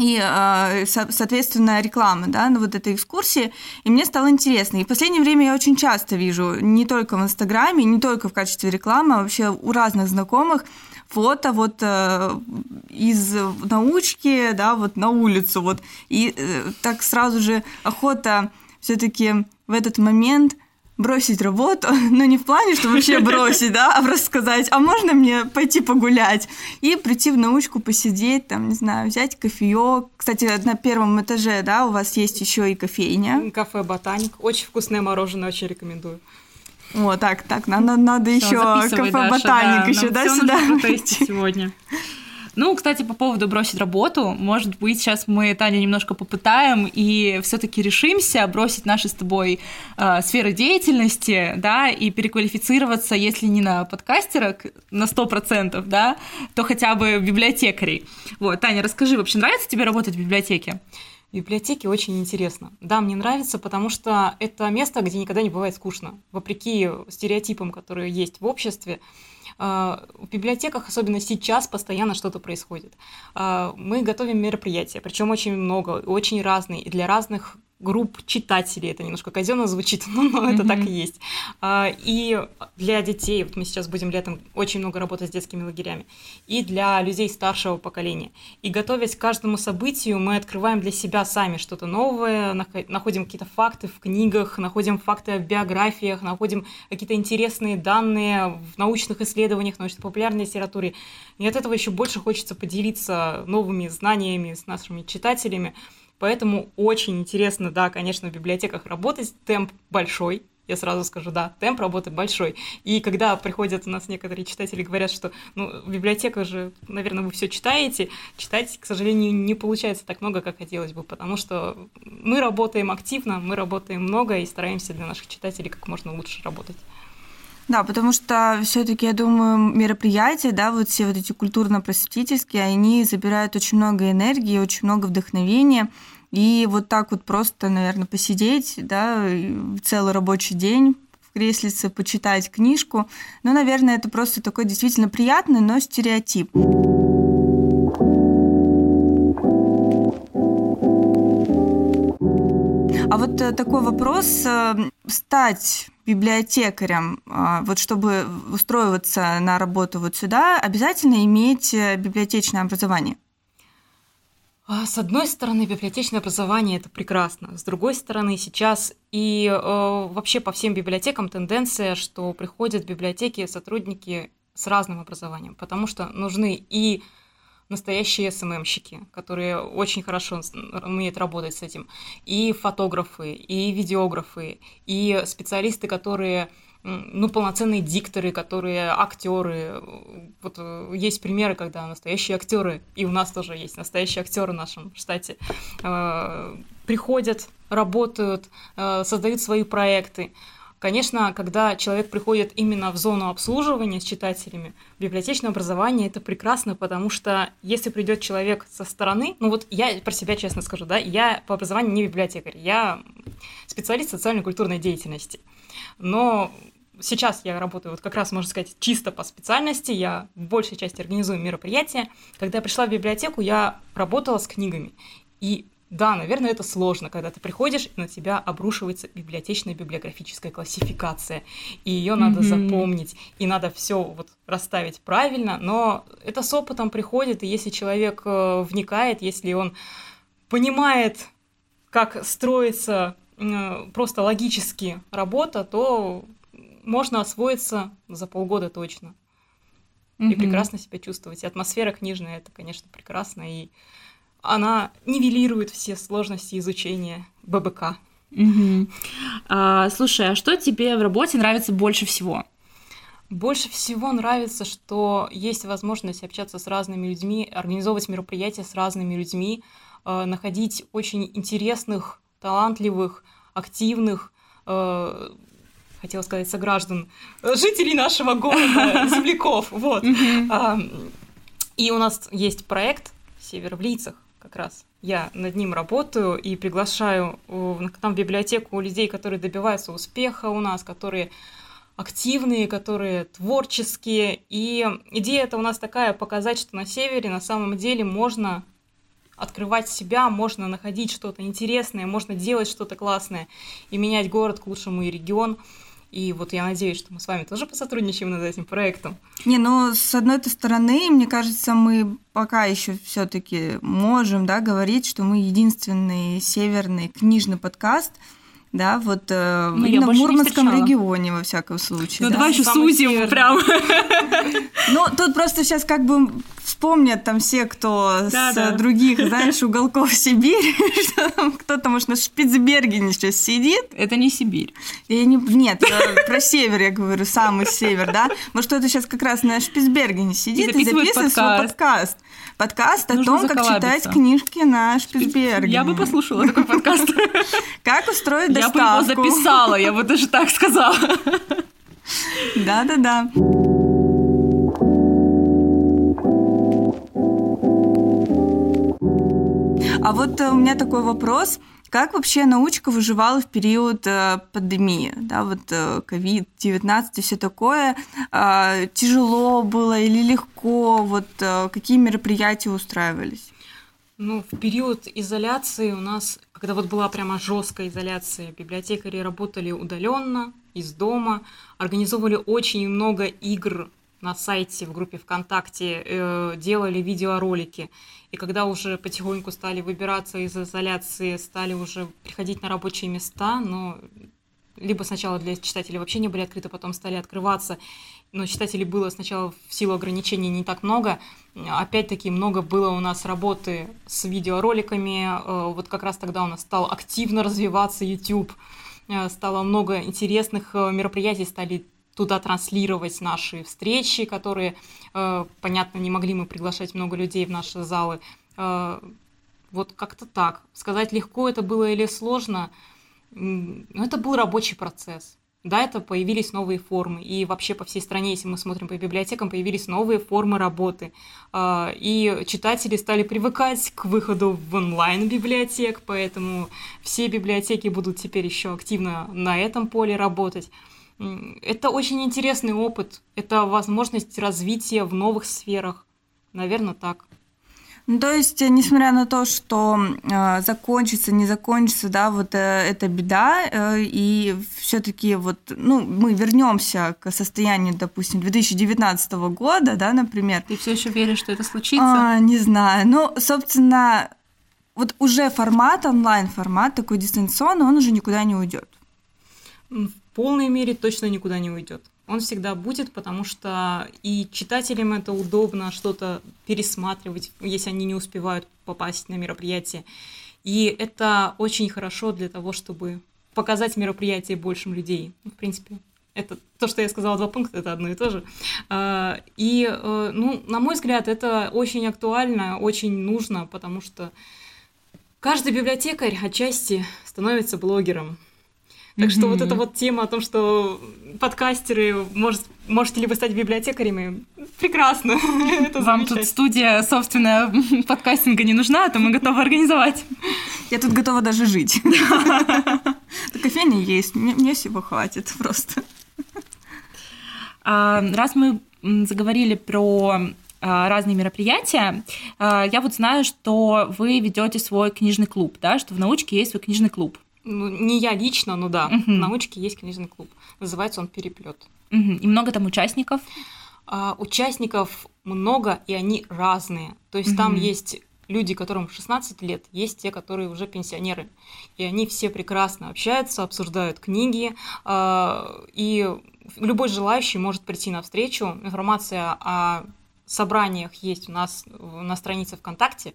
и, а, соответственно, реклама, да, на вот этой экскурсии, и мне стало интересно. И в последнее время я очень часто вижу, не только в Инстаграме, не только в качестве рекламы, а вообще у разных знакомых фото вот э, из научки, да, вот на улицу, вот, и э, так сразу же охота все-таки в этот момент бросить работу, [laughs] но не в плане, что вообще [laughs] бросить, да, а просто сказать, а можно мне пойти погулять и прийти в научку посидеть, там, не знаю, взять кофеек. Кстати, на первом этаже, да, у вас есть еще и кофейня. Кафе Ботаник, очень вкусное мороженое, очень рекомендую. О, так, так, надо, надо еще кафе Ботаник да, еще, да, сюда. сегодня. [laughs] Ну, кстати, по поводу бросить работу, может быть, сейчас мы, Таня, немножко попытаем и все-таки решимся бросить наши с тобой э, сферы деятельности, да, и переквалифицироваться, если не на подкастера на 100%, да, то хотя бы библиотекарей. Вот, Таня, расскажи, вообще нравится тебе работать в библиотеке? Библиотеки очень интересно. Да, мне нравится, потому что это место, где никогда не бывает скучно. Вопреки стереотипам, которые есть в обществе, в библиотеках, особенно сейчас, постоянно что-то происходит. А, мы готовим мероприятия, причем очень много, очень разные, и для разных групп читателей. Это немножко казенно звучит, [laughs] но, но mm-hmm. это так и есть. А, и для детей, вот мы сейчас будем летом очень много работать с детскими лагерями, и для людей старшего поколения. И готовясь к каждому событию, мы открываем для себя сами что-то новое, находим какие-то факты в книгах, находим факты в биографиях, находим какие-то интересные данные в научных исследованиях, научно-популярной литературе. И от этого еще больше хочется поделиться новыми знаниями с нашими читателями. Поэтому очень интересно, да, конечно, в библиотеках работать. Темп большой, я сразу скажу, да, темп работы большой. И когда приходят у нас некоторые читатели говорят, что, ну, библиотека же, наверное, вы все читаете, читать, к сожалению, не получается так много, как хотелось бы, потому что мы работаем активно, мы работаем много и стараемся для наших читателей как можно лучше работать. Да, потому что все-таки, я думаю, мероприятия, да, вот все вот эти культурно-просветительские, они забирают очень много энергии, очень много вдохновения. И вот так вот просто, наверное, посидеть, да, целый рабочий день креслице, почитать книжку, ну, наверное, это просто такой действительно приятный, но стереотип. А вот э, такой вопрос, э, стать библиотекарем, а, вот чтобы устроиваться на работу вот сюда, обязательно иметь э, библиотечное образование? А, с одной стороны, библиотечное образование это прекрасно. С другой стороны, сейчас и э, вообще по всем библиотекам тенденция, что приходят в библиотеки сотрудники с разным образованием, потому что нужны и настоящие СММщики, которые очень хорошо умеют работать с этим, и фотографы, и видеографы, и специалисты, которые ну, полноценные дикторы, которые актеры. Вот э, есть примеры, когда настоящие актеры, и у нас тоже есть настоящие актеры в нашем штате, э, приходят, работают, э, создают свои проекты. Конечно, когда человек приходит именно в зону обслуживания с читателями, библиотечное образование это прекрасно, потому что если придет человек со стороны, ну вот я про себя честно скажу, да, я по образованию не библиотекарь, я специалист социально-культурной деятельности. Но сейчас я работаю вот как раз, можно сказать, чисто по специальности, я в большей части организую мероприятия. Когда я пришла в библиотеку, я работала с книгами, и да, наверное, это сложно, когда ты приходишь, и на тебя обрушивается библиотечная библиографическая классификация, и ее надо mm-hmm. запомнить, и надо все вот расставить правильно, но это с опытом приходит, и если человек э, вникает, если он понимает, как строится просто логически работа, то можно освоиться за полгода точно. Mm-hmm. И прекрасно себя чувствовать. И атмосфера книжная, это, конечно, прекрасно, и она нивелирует все сложности изучения ББК. Угу. А, слушай, а что тебе в работе нравится больше всего? Больше всего нравится, что есть возможность общаться с разными людьми, организовывать мероприятия с разными людьми, э, находить очень интересных, талантливых, активных, э, хотела сказать, сограждан, жителей нашего города, [laughs] земляков, вот. И у нас есть проект «Север в лицах», как раз. Я над ним работаю и приглашаю к нам в библиотеку людей, которые добиваются успеха у нас, которые активные, которые творческие. И идея это у нас такая, показать, что на севере на самом деле можно открывать себя, можно находить что-то интересное, можно делать что-то классное и менять город к лучшему и регион. И вот я надеюсь, что мы с вами тоже посотрудничаем над этим проектом. Не, ну, с одной стороны, мне кажется, мы пока еще все-таки можем да, говорить, что мы единственный северный книжный подкаст, да, вот э, ну, именно в Мурманском регионе, во всяком случае. Ну, да. давай еще сузим прям. [laughs] Ну, тут просто сейчас как бы вспомнят там все, кто да, с да. других, знаешь, уголков Сибири, [laughs] что там кто-то, может, на Шпицбергене сейчас сидит. Это не Сибирь. Я не... Нет, э, про север я говорю, самый север, да? Может, кто-то сейчас как раз на Шпицбергене сидит и, и записывает свой подкаст. Подкаст о Нужно том, как читать книжки на Шпицбергене. Я бы послушала такой подкаст. [laughs] Как устроить. Я бы его записала, я бы даже так сказала. Да-да-да. А вот у меня такой вопрос. Как вообще научка выживала в период э, пандемии, да, вот COVID-19 и все такое? Э, тяжело было или легко? Вот э, какие мероприятия устраивались? Ну, в период изоляции у нас, когда вот была прямо жесткая изоляция, библиотекари работали удаленно, из дома, организовывали очень много игр на сайте, в группе ВКонтакте, э, делали видеоролики. И когда уже потихоньку стали выбираться из изоляции, стали уже приходить на рабочие места, но либо сначала для читателей вообще не были открыты, потом стали открываться, но читателей было сначала в силу ограничений не так много. Опять-таки много было у нас работы с видеороликами. Э, вот как раз тогда у нас стал активно развиваться YouTube. Э, стало много интересных э, мероприятий, стали туда транслировать наши встречи, которые, понятно, не могли мы приглашать много людей в наши залы. Вот как-то так. Сказать легко это было или сложно, ну, это был рабочий процесс. Да, это появились новые формы. И вообще по всей стране, если мы смотрим по библиотекам, появились новые формы работы. Э, и читатели стали привыкать к выходу в онлайн библиотек, поэтому все библиотеки будут теперь еще активно на этом поле работать. Это очень интересный опыт, это возможность развития в новых сферах. Наверное, так. Ну, то есть, несмотря на то, что э, закончится, не закончится, да, вот э, эта беда, э, и все-таки вот, ну, мы вернемся к состоянию, допустим, 2019 года, да, например. Ты все еще веришь, что это случится? А, не знаю. Ну, собственно, вот уже формат, онлайн-формат, такой дистанционный, он уже никуда не уйдет в полной мере точно никуда не уйдет. Он всегда будет, потому что и читателям это удобно что-то пересматривать, если они не успевают попасть на мероприятие. И это очень хорошо для того, чтобы показать мероприятие большим людей. В принципе, это то, что я сказала, два пункта, это одно и то же. А, и, э, ну, на мой взгляд, это очень актуально, очень нужно, потому что каждый библиотекарь отчасти становится блогером. Так mm-hmm. что вот эта вот тема о том, что подкастеры, может, можете ли вы стать библиотекарями, прекрасно. [laughs] Это Вам тут студия собственная подкастинга не нужна, а то мы готовы организовать. Я тут готова даже жить. [laughs] Кофейня есть, мне всего хватит просто. А, раз мы заговорили про а, разные мероприятия. А, я вот знаю, что вы ведете свой книжный клуб, да, что в научке есть свой книжный клуб. Ну, не я лично, но да, угу. на научке есть книжный клуб. Называется он Переплет. Угу. И много там участников? А, участников много, и они разные. То есть угу. там есть люди, которым 16 лет, есть те, которые уже пенсионеры. И они все прекрасно общаются, обсуждают книги. А, и любой желающий может прийти на встречу. Информация о собраниях есть у нас на странице ВКонтакте.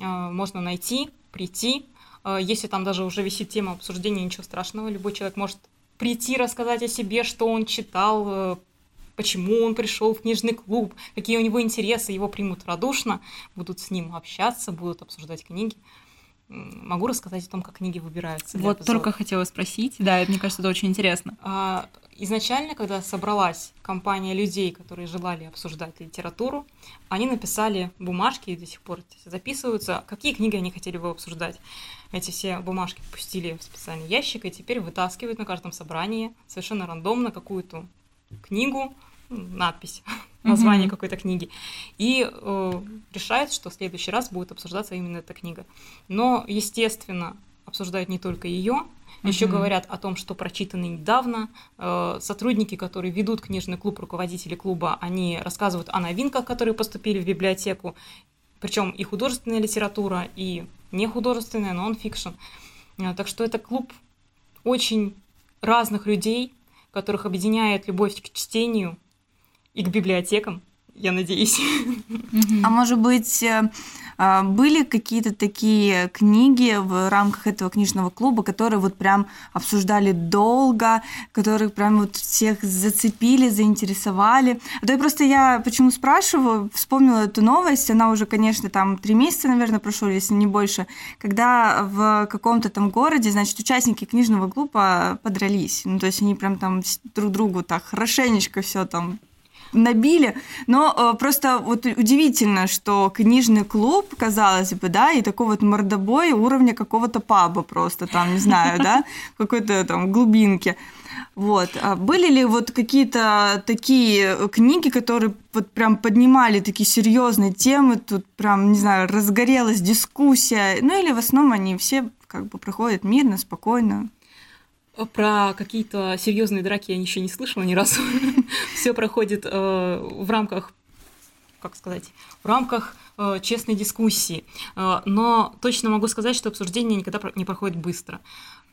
А, можно найти, прийти, если там даже уже висит тема обсуждения, ничего страшного, любой человек может прийти, рассказать о себе, что он читал, э, почему он пришел в книжный клуб, какие у него интересы, его примут радушно, будут с ним общаться, будут обсуждать книги. Могу рассказать о том, как книги выбираются. Вот обзора. только хотела спросить. Да, мне кажется, это очень интересно. А, изначально, когда собралась компания людей, которые желали обсуждать литературу, они написали бумажки и до сих пор записываются, какие книги они хотели бы обсуждать. Эти все бумажки пустили в специальный ящик и теперь вытаскивают на каждом собрании совершенно рандомно какую-то книгу, надпись, [laughs] название mm-hmm. какой-то книги, и э, решают, что в следующий раз будет обсуждаться именно эта книга. Но, естественно, обсуждают не только ее, mm-hmm. еще говорят о том, что прочитано недавно. Э, сотрудники, которые ведут книжный клуб, руководители клуба, они рассказывают о новинках, которые поступили в библиотеку, причем и художественная литература, и не художественная, нон-фикшн. Э, так что это клуб очень разных людей, которых объединяет любовь к чтению и к библиотекам, я надеюсь. А может быть, э, а, были какие-то такие книги в рамках этого книжного клуба, которые вот прям обсуждали долго, которые прям вот всех зацепили, заинтересовали? А то я просто я почему спрашиваю, вспомнила эту новость, она уже, конечно, там три месяца, наверное, прошло, если не больше, когда в каком-то там городе, значит, участники книжного клуба подрались. Ну, то есть они прям там друг другу так хорошенечко все там набили. Но э, просто вот удивительно, что книжный клуб, казалось бы, да, и такой вот мордобой уровня какого-то паба просто там, не знаю, да, какой-то там глубинки. Вот. А были ли вот какие-то такие книги, которые вот прям поднимали такие серьезные темы, тут прям, не знаю, разгорелась дискуссия, ну или в основном они все как бы проходят мирно, спокойно? Про какие-то серьезные драки я еще не слышала ни разу. [laughs] Все проходит э, в рамках, как сказать, в рамках э, честной дискуссии. Э, но точно могу сказать, что обсуждение никогда не проходит быстро.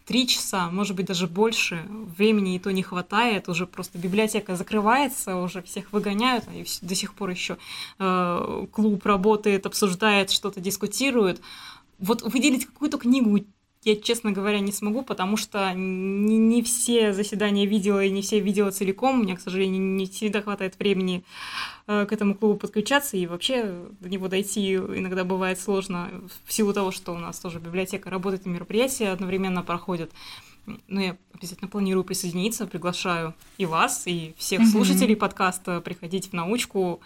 Три часа, может быть, даже больше, времени и то не хватает, уже просто библиотека закрывается, уже всех выгоняют, и до сих пор еще клуб работает, обсуждает, что-то дискутирует. Вот выделить какую-то книгу я, честно говоря, не смогу, потому что не, не все заседания видела и не все видела целиком. У меня, к сожалению, не всегда хватает времени э, к этому клубу подключаться, и вообще до него дойти иногда бывает сложно в силу того, что у нас тоже библиотека работает и мероприятия одновременно проходят. Но я обязательно планирую присоединиться, приглашаю и вас, и всех mm-hmm. слушателей подкаста приходить в научку.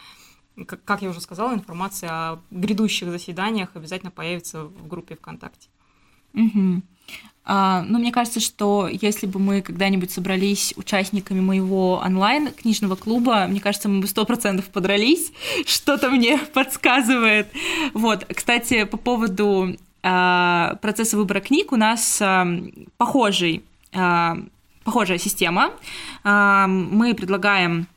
Как, как я уже сказала, информация о грядущих заседаниях обязательно появится в группе ВКонтакте. Угу. А, ну, мне кажется, что если бы мы когда-нибудь собрались участниками моего онлайн книжного клуба, мне кажется, мы бы сто процентов подрались. [laughs] Что-то мне подсказывает. Вот, кстати, по поводу а, процесса выбора книг у нас а, похожий, а, похожая система. А, мы предлагаем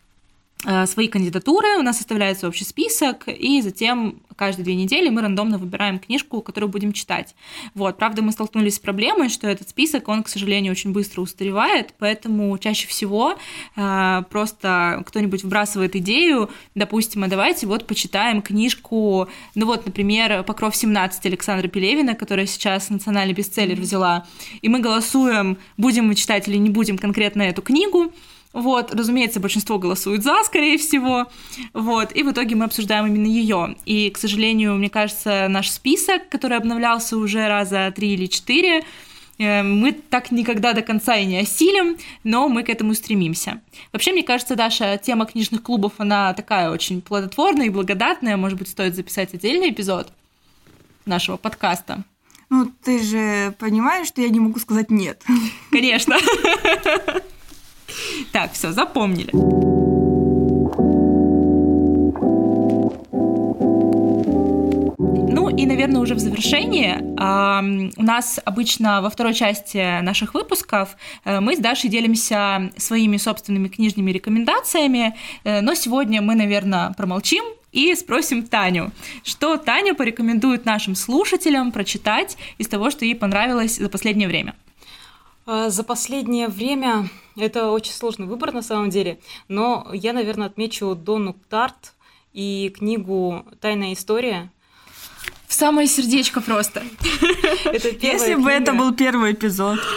свои кандидатуры, у нас составляется общий список, и затем каждые две недели мы рандомно выбираем книжку, которую будем читать. Вот, правда, мы столкнулись с проблемой, что этот список, он, к сожалению, очень быстро устаревает, поэтому чаще всего э, просто кто-нибудь вбрасывает идею, допустим, а давайте вот почитаем книжку, ну вот, например, «Покров 17» Александра Пелевина, которая сейчас национальный бестселлер взяла, и мы голосуем, будем мы читать или не будем конкретно эту книгу, вот, разумеется, большинство голосует за, скорее всего. Вот, и в итоге мы обсуждаем именно ее. И, к сожалению, мне кажется, наш список, который обновлялся уже раза три или четыре, э, мы так никогда до конца и не осилим, но мы к этому стремимся. Вообще, мне кажется, Даша, тема книжных клубов, она такая очень плодотворная и благодатная. Может быть, стоит записать отдельный эпизод нашего подкаста. Ну, ты же понимаешь, что я не могу сказать нет. Конечно. [laughs] [laughs] Так, все, запомнили. Ну и, наверное, уже в завершении у нас обычно во второй части наших выпусков э, мы с Дашей делимся своими собственными книжными рекомендациями, э, но сегодня мы, наверное, промолчим и спросим Таню, что Таня порекомендует нашим слушателям прочитать из того, что ей понравилось за последнее время. А, за последнее время это очень сложный выбор на самом деле, но я, наверное, отмечу Донну Тарт и книгу «Тайная история». В самое сердечко просто. [laughs] Если бы это был первый эпизод. [laughs]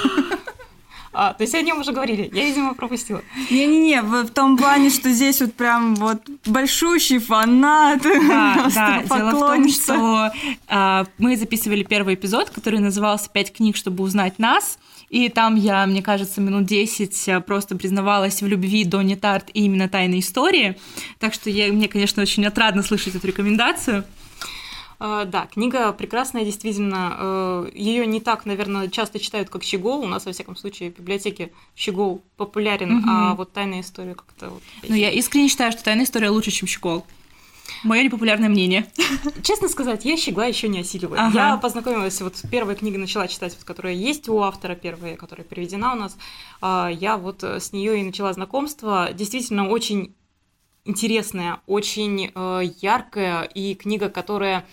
А, то есть о нем уже говорили. Я, видимо, пропустила. Не-не-не, в, в том плане, что здесь вот прям вот большущий фанат. Да, да. [laughs] Дело в том, что а, мы записывали первый эпизод, который назывался «Пять книг, чтобы узнать нас». И там я, мне кажется, минут 10 э, просто признавалась в любви Донни Тарт и именно тайной истории. Так что я, мне, конечно, очень отрадно слышать эту рекомендацию. Uh, да, книга прекрасная, действительно. Uh, ее не так, наверное, часто читают, как Щегол. У нас, во всяком случае, в библиотеке Щегол популярен, угу. а вот тайная история как-то... Вот... Ну, я искренне считаю, что тайная история лучше, чем Щегол. Мое непопулярное мнение. Честно сказать, я щегла еще не осиливаю. Ага. Я познакомилась, вот первая книга начала читать, вот, которая есть у автора, первая, которая переведена у нас. А, я вот с нее и начала знакомство. Действительно, очень интересная, очень э, яркая и книга, которая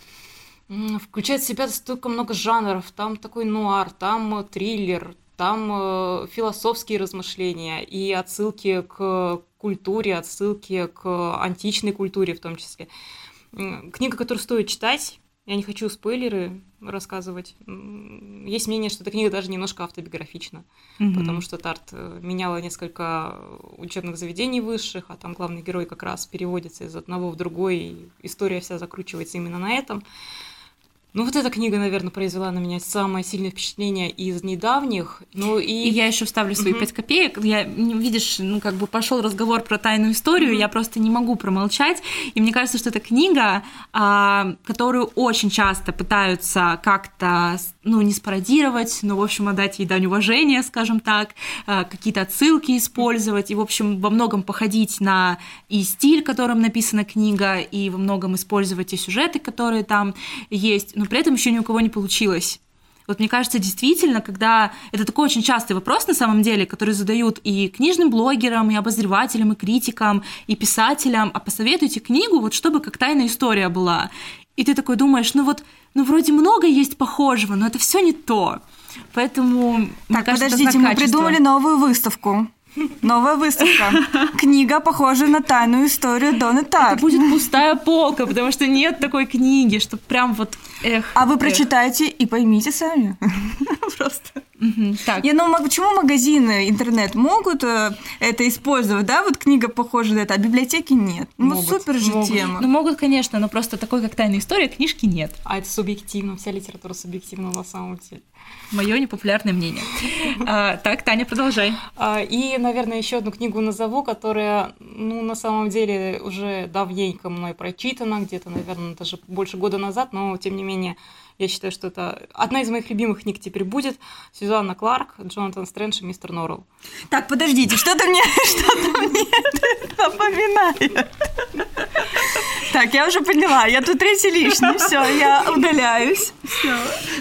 включает в себя столько много жанров. Там такой нуар, там триллер, там э, философские размышления и отсылки к культуре, отсылки к античной культуре в том числе. Книга, которую стоит читать, я не хочу спойлеры рассказывать. Есть мнение, что эта книга даже немножко автобиографична, mm-hmm. потому что Тарт э, меняла несколько учебных заведений высших, а там главный герой как раз переводится из одного в другой, и история вся закручивается именно на этом. Ну, вот эта книга, наверное, произвела на меня самое сильное впечатление из недавних. Ну, и... и я еще вставлю свои пять копеек. Я, видишь, ну, как бы пошел разговор про тайную историю, я просто не могу промолчать. И мне кажется, что это книга, а, которую очень часто пытаются как-то, ну, не спародировать, но, в общем, отдать ей дань уважения, скажем так, а, какие-то отсылки использовать, и, в общем, во многом походить на и стиль, которым написана книга, и во многом использовать те сюжеты, которые там есть но при этом еще ни у кого не получилось. Вот мне кажется, действительно, когда это такой очень частый вопрос на самом деле, который задают и книжным блогерам, и обозревателям, и критикам, и писателям, а посоветуйте книгу, вот чтобы как тайная история была. И ты такой думаешь, ну вот, ну вроде много есть похожего, но это все не то. Поэтому, так, кажется, подождите, мы придумали новую выставку. Новая выставка. Книга, похожая на тайную историю Доны Тарт. Это будет пустая полка, потому что нет такой книги, что прям вот эх. А вы прочитайте и поймите сами. [laughs] Просто. Так. Я, ну, почему магазины, интернет могут э, это использовать, да? Вот книга похожа на это, а библиотеки нет. Ну, могут, супер же тема. Ну, могут, конечно, но просто такой, как тайная история, книжки нет. А это субъективно, вся литература субъективна на самом деле. Мое непопулярное мнение. А, так, Таня, продолжай. А, и, наверное, еще одну книгу назову, которая, ну, на самом деле, уже давненько мной прочитана, где-то, наверное, даже больше года назад, но, тем не менее, я считаю, что это одна из моих любимых книг теперь будет. Сюзанна Кларк, Джонатан Стрэндж и мистер Норрелл. Так, подождите, что-то мне, [laughs] что-то мне напоминает. Так, я уже поняла, я тут третий лишний, все, я удаляюсь. Всё.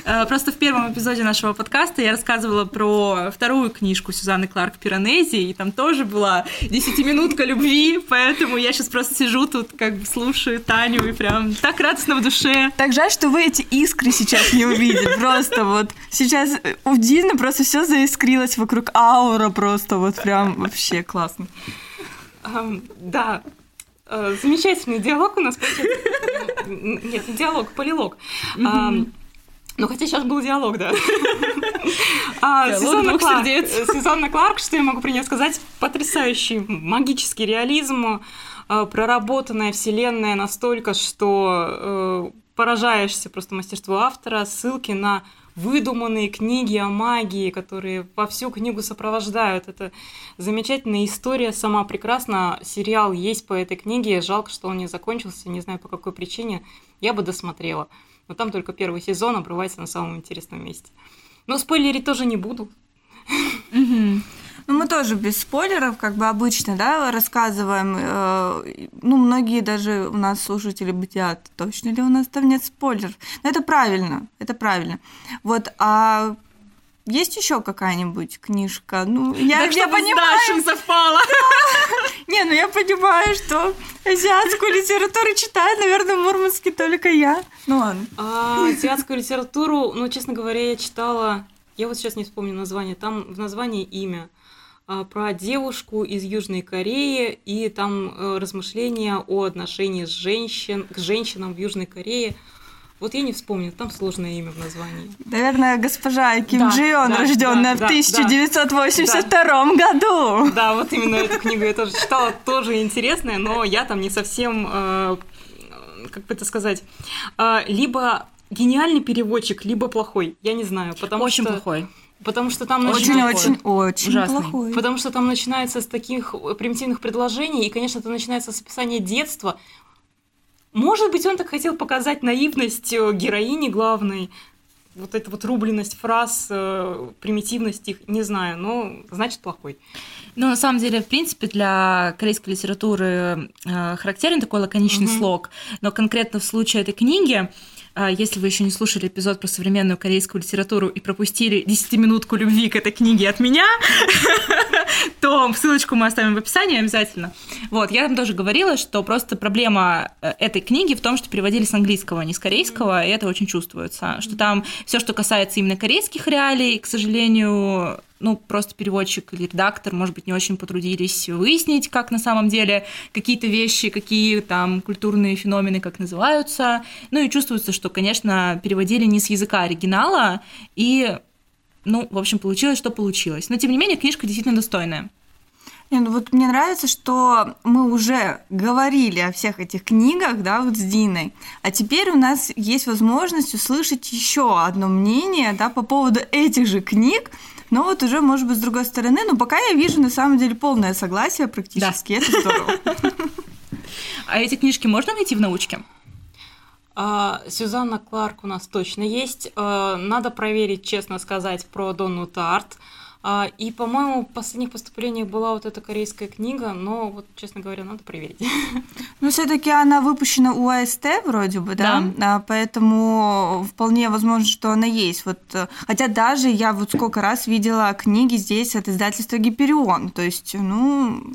Э, просто в первом эпизоде нашего подкаста я рассказывала про вторую книжку Сюзанны Кларк «Пиранези», и там тоже была десятиминутка любви, поэтому я сейчас просто сижу тут, как бы слушаю Таню, и прям так радостно в душе. Так жаль, что вы эти искры сейчас не увидели, просто вот сейчас у Дины просто все заискрилось вокруг аура просто, вот прям вообще классно. Um, да, замечательный диалог у нас Нет, не диалог, полилог. Ну, хотя сейчас был диалог, да. [laughs] А, Сюзанна, Кларк, Сюзанна Кларк, что я могу про нее сказать? Потрясающий магический реализм, э, проработанная вселенная настолько, что э, поражаешься просто мастерству автора, ссылки на выдуманные книги о магии, которые во всю книгу сопровождают. Это замечательная история, сама прекрасна. Сериал есть по этой книге. Жалко, что он не закончился, не знаю по какой причине. Я бы досмотрела. Но там только первый сезон обрывается на самом интересном месте. Но спойлерить тоже не буду. Ну, мы тоже без спойлеров, как бы обычно, да, рассказываем. Э, ну, многие даже у нас слушатели бытят, точно ли у нас там нет спойлеров. Но это правильно, это правильно. Вот, а есть еще какая-нибудь книжка? Ну, я, так, я понимаю. С совпало. [laughs] Не, ну я понимаю, что азиатскую литературу читает, наверное, мурманский только я. Ну ладно. А, азиатскую литературу, ну, честно говоря, я читала. Я вот сейчас не вспомню название. Там в названии имя. А, про девушку из Южной Кореи и там э, размышления о отношении с женщин, к женщинам в Южной Корее. Вот я не вспомню, там сложное имя в названии. Наверное, госпожа Ким да, Джион, да, рожденная да, в 1982 да, году. Да, вот именно эту книгу я тоже читала, тоже интересная, но я там не совсем, э, как бы это сказать, э, либо гениальный переводчик, либо плохой, я не знаю, потому Очень что... плохой. Потому что там очень-очень-очень плохой. Потому что там начинается с таких примитивных предложений, и, конечно, это начинается с описания детства. Может быть, он так хотел показать наивность э, героини главной, вот эта вот рубленность фраз, э, примитивность их, не знаю, но значит плохой. Ну, на самом деле, в принципе, для корейской литературы э, характерен такой лаконичный угу. слог, но конкретно в случае этой книги если вы еще не слушали эпизод про современную корейскую литературу и пропустили десятиминутку любви к этой книге от меня, [laughs] то ссылочку мы оставим в описании обязательно. Вот, я там тоже говорила, что просто проблема э, этой книги в том, что переводили с английского, а не с корейского, и это очень чувствуется, что там все, что касается именно корейских реалий, к сожалению, ну, просто переводчик или редактор, может быть, не очень потрудились выяснить, как на самом деле какие-то вещи, какие там культурные феномены, как называются. Ну и чувствуется, что, конечно, переводили не с языка оригинала, и, ну, в общем, получилось, что получилось. Но, тем не менее, книжка действительно достойная. Не, ну вот мне нравится, что мы уже говорили о всех этих книгах, да, вот с Диной, а теперь у нас есть возможность услышать еще одно мнение, да, по поводу этих же книг, но вот уже, может быть, с другой стороны, но пока я вижу, на самом деле, полное согласие практически, да. это здорово. [laughs] А эти книжки можно найти в научке? А, Сюзанна Кларк у нас точно есть. А, надо проверить, честно сказать, про Донну Тарт. А, и, по-моему, в последних поступлениях была вот эта корейская книга, но вот, честно говоря, надо проверить. [laughs] Ну, все-таки она выпущена у АСТ вроде бы, да? да, поэтому вполне возможно, что она есть. Вот, э, хотя даже я вот сколько раз видела книги здесь от издательства Гиперион, то есть, ну,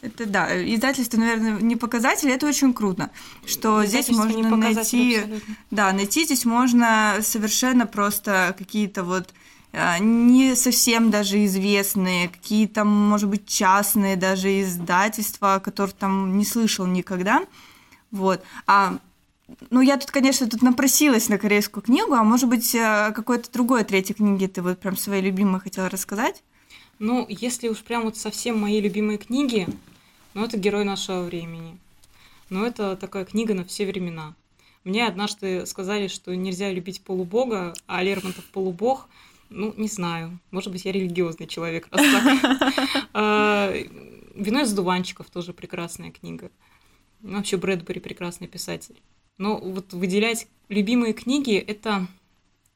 это да, издательство, наверное, не показатель, это очень круто, что здесь можно найти, абсолютно. да, найти здесь можно совершенно просто какие-то вот а, не совсем даже известные, какие-то, может быть, частные даже издательства, о которых там не слышал никогда. Вот. А ну, я тут, конечно, тут напросилась на корейскую книгу, а может быть, э, какой-то другой третьей книги ты вот прям своей любимой хотела рассказать? Ну, если уж прям вот совсем мои любимые книги, ну, это «Герой нашего времени». Ну, это такая книга на все времена. Мне однажды сказали, что нельзя любить полубога, а Лермонтов полубог – ну, не знаю. Может быть, я религиозный человек, раз так. [laughs] А, «Вино из дуванчиков» тоже прекрасная книга. Вообще Брэдбери прекрасный писатель. Но вот выделять любимые книги – это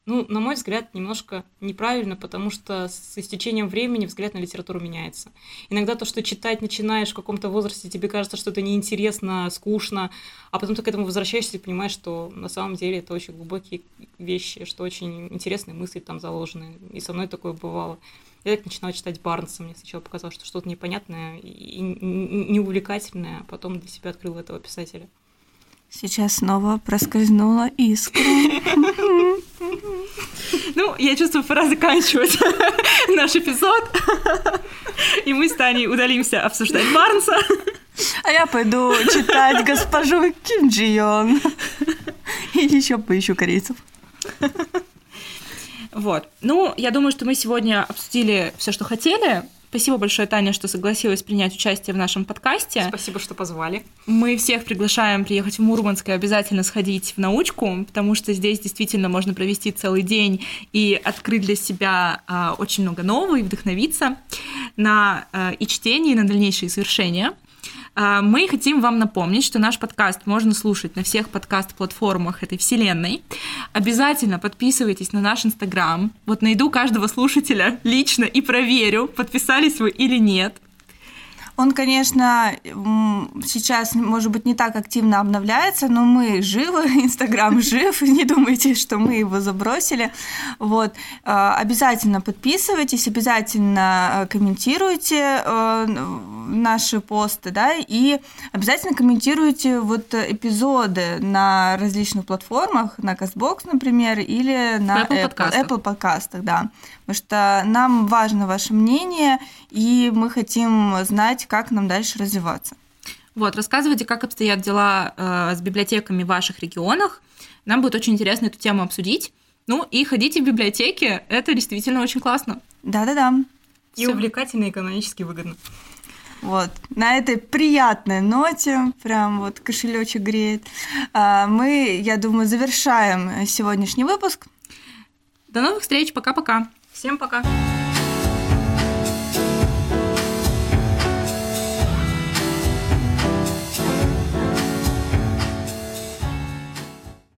ну, на мой взгляд, немножко неправильно, потому что с истечением времени взгляд на литературу меняется. Иногда то, что читать начинаешь в каком-то возрасте, тебе кажется, что это неинтересно, скучно, а потом ты к этому возвращаешься и понимаешь, что на самом деле это очень глубокие вещи, что очень интересные мысли там заложены. И со мной такое бывало. Я так начинала читать Барнса, мне сначала показалось, что что-то непонятное и неувлекательное, а потом для себя открыла этого писателя. Сейчас снова проскользнула искра. Ну, я чувствую, пора заканчивать [laughs] наш эпизод. И мы с Таней удалимся обсуждать Барнса. А я пойду читать госпожу Ким Джи Йон. И еще поищу корейцев. Вот. Ну, я думаю, что мы сегодня обсудили все, что хотели. Спасибо большое, Таня, что согласилась принять участие в нашем подкасте. Спасибо, что позвали. Мы всех приглашаем приехать в Мурманск и обязательно сходить в научку, потому что здесь действительно можно провести целый день и открыть для себя э, очень много нового и вдохновиться на э, и чтение, и на дальнейшие совершения. А, мы хотим вам напомнить, что наш подкаст можно слушать на всех подкаст-платформах этой вселенной. Обязательно подписывайтесь на наш Инстаграм. Вот найду каждого слушателя лично и проверю, подписались вы или нет. Он, конечно, сейчас, может быть, не так активно обновляется, но мы живы, [laughs] Инстаграм жив, не думайте, что мы его забросили. Вот. Э, обязательно подписывайтесь, обязательно э, комментируйте э, наши посты, да, и обязательно комментируйте вот эпизоды на различных платформах, на Castbox, например, или на Apple, Apple, подкастах. Apple подкастах, да. Потому что нам важно ваше мнение, и мы хотим знать, как нам дальше развиваться. Вот, рассказывайте, как обстоят дела э, с библиотеками в ваших регионах. Нам будет очень интересно эту тему обсудить. Ну и ходите в библиотеки, это действительно очень классно. Да-да-да. И Всё. увлекательно, и экономически выгодно. Вот, на этой приятной ноте, прям вот кошелечек греет, а, мы, я думаю, завершаем сегодняшний выпуск. До новых встреч, пока-пока. Всем пока.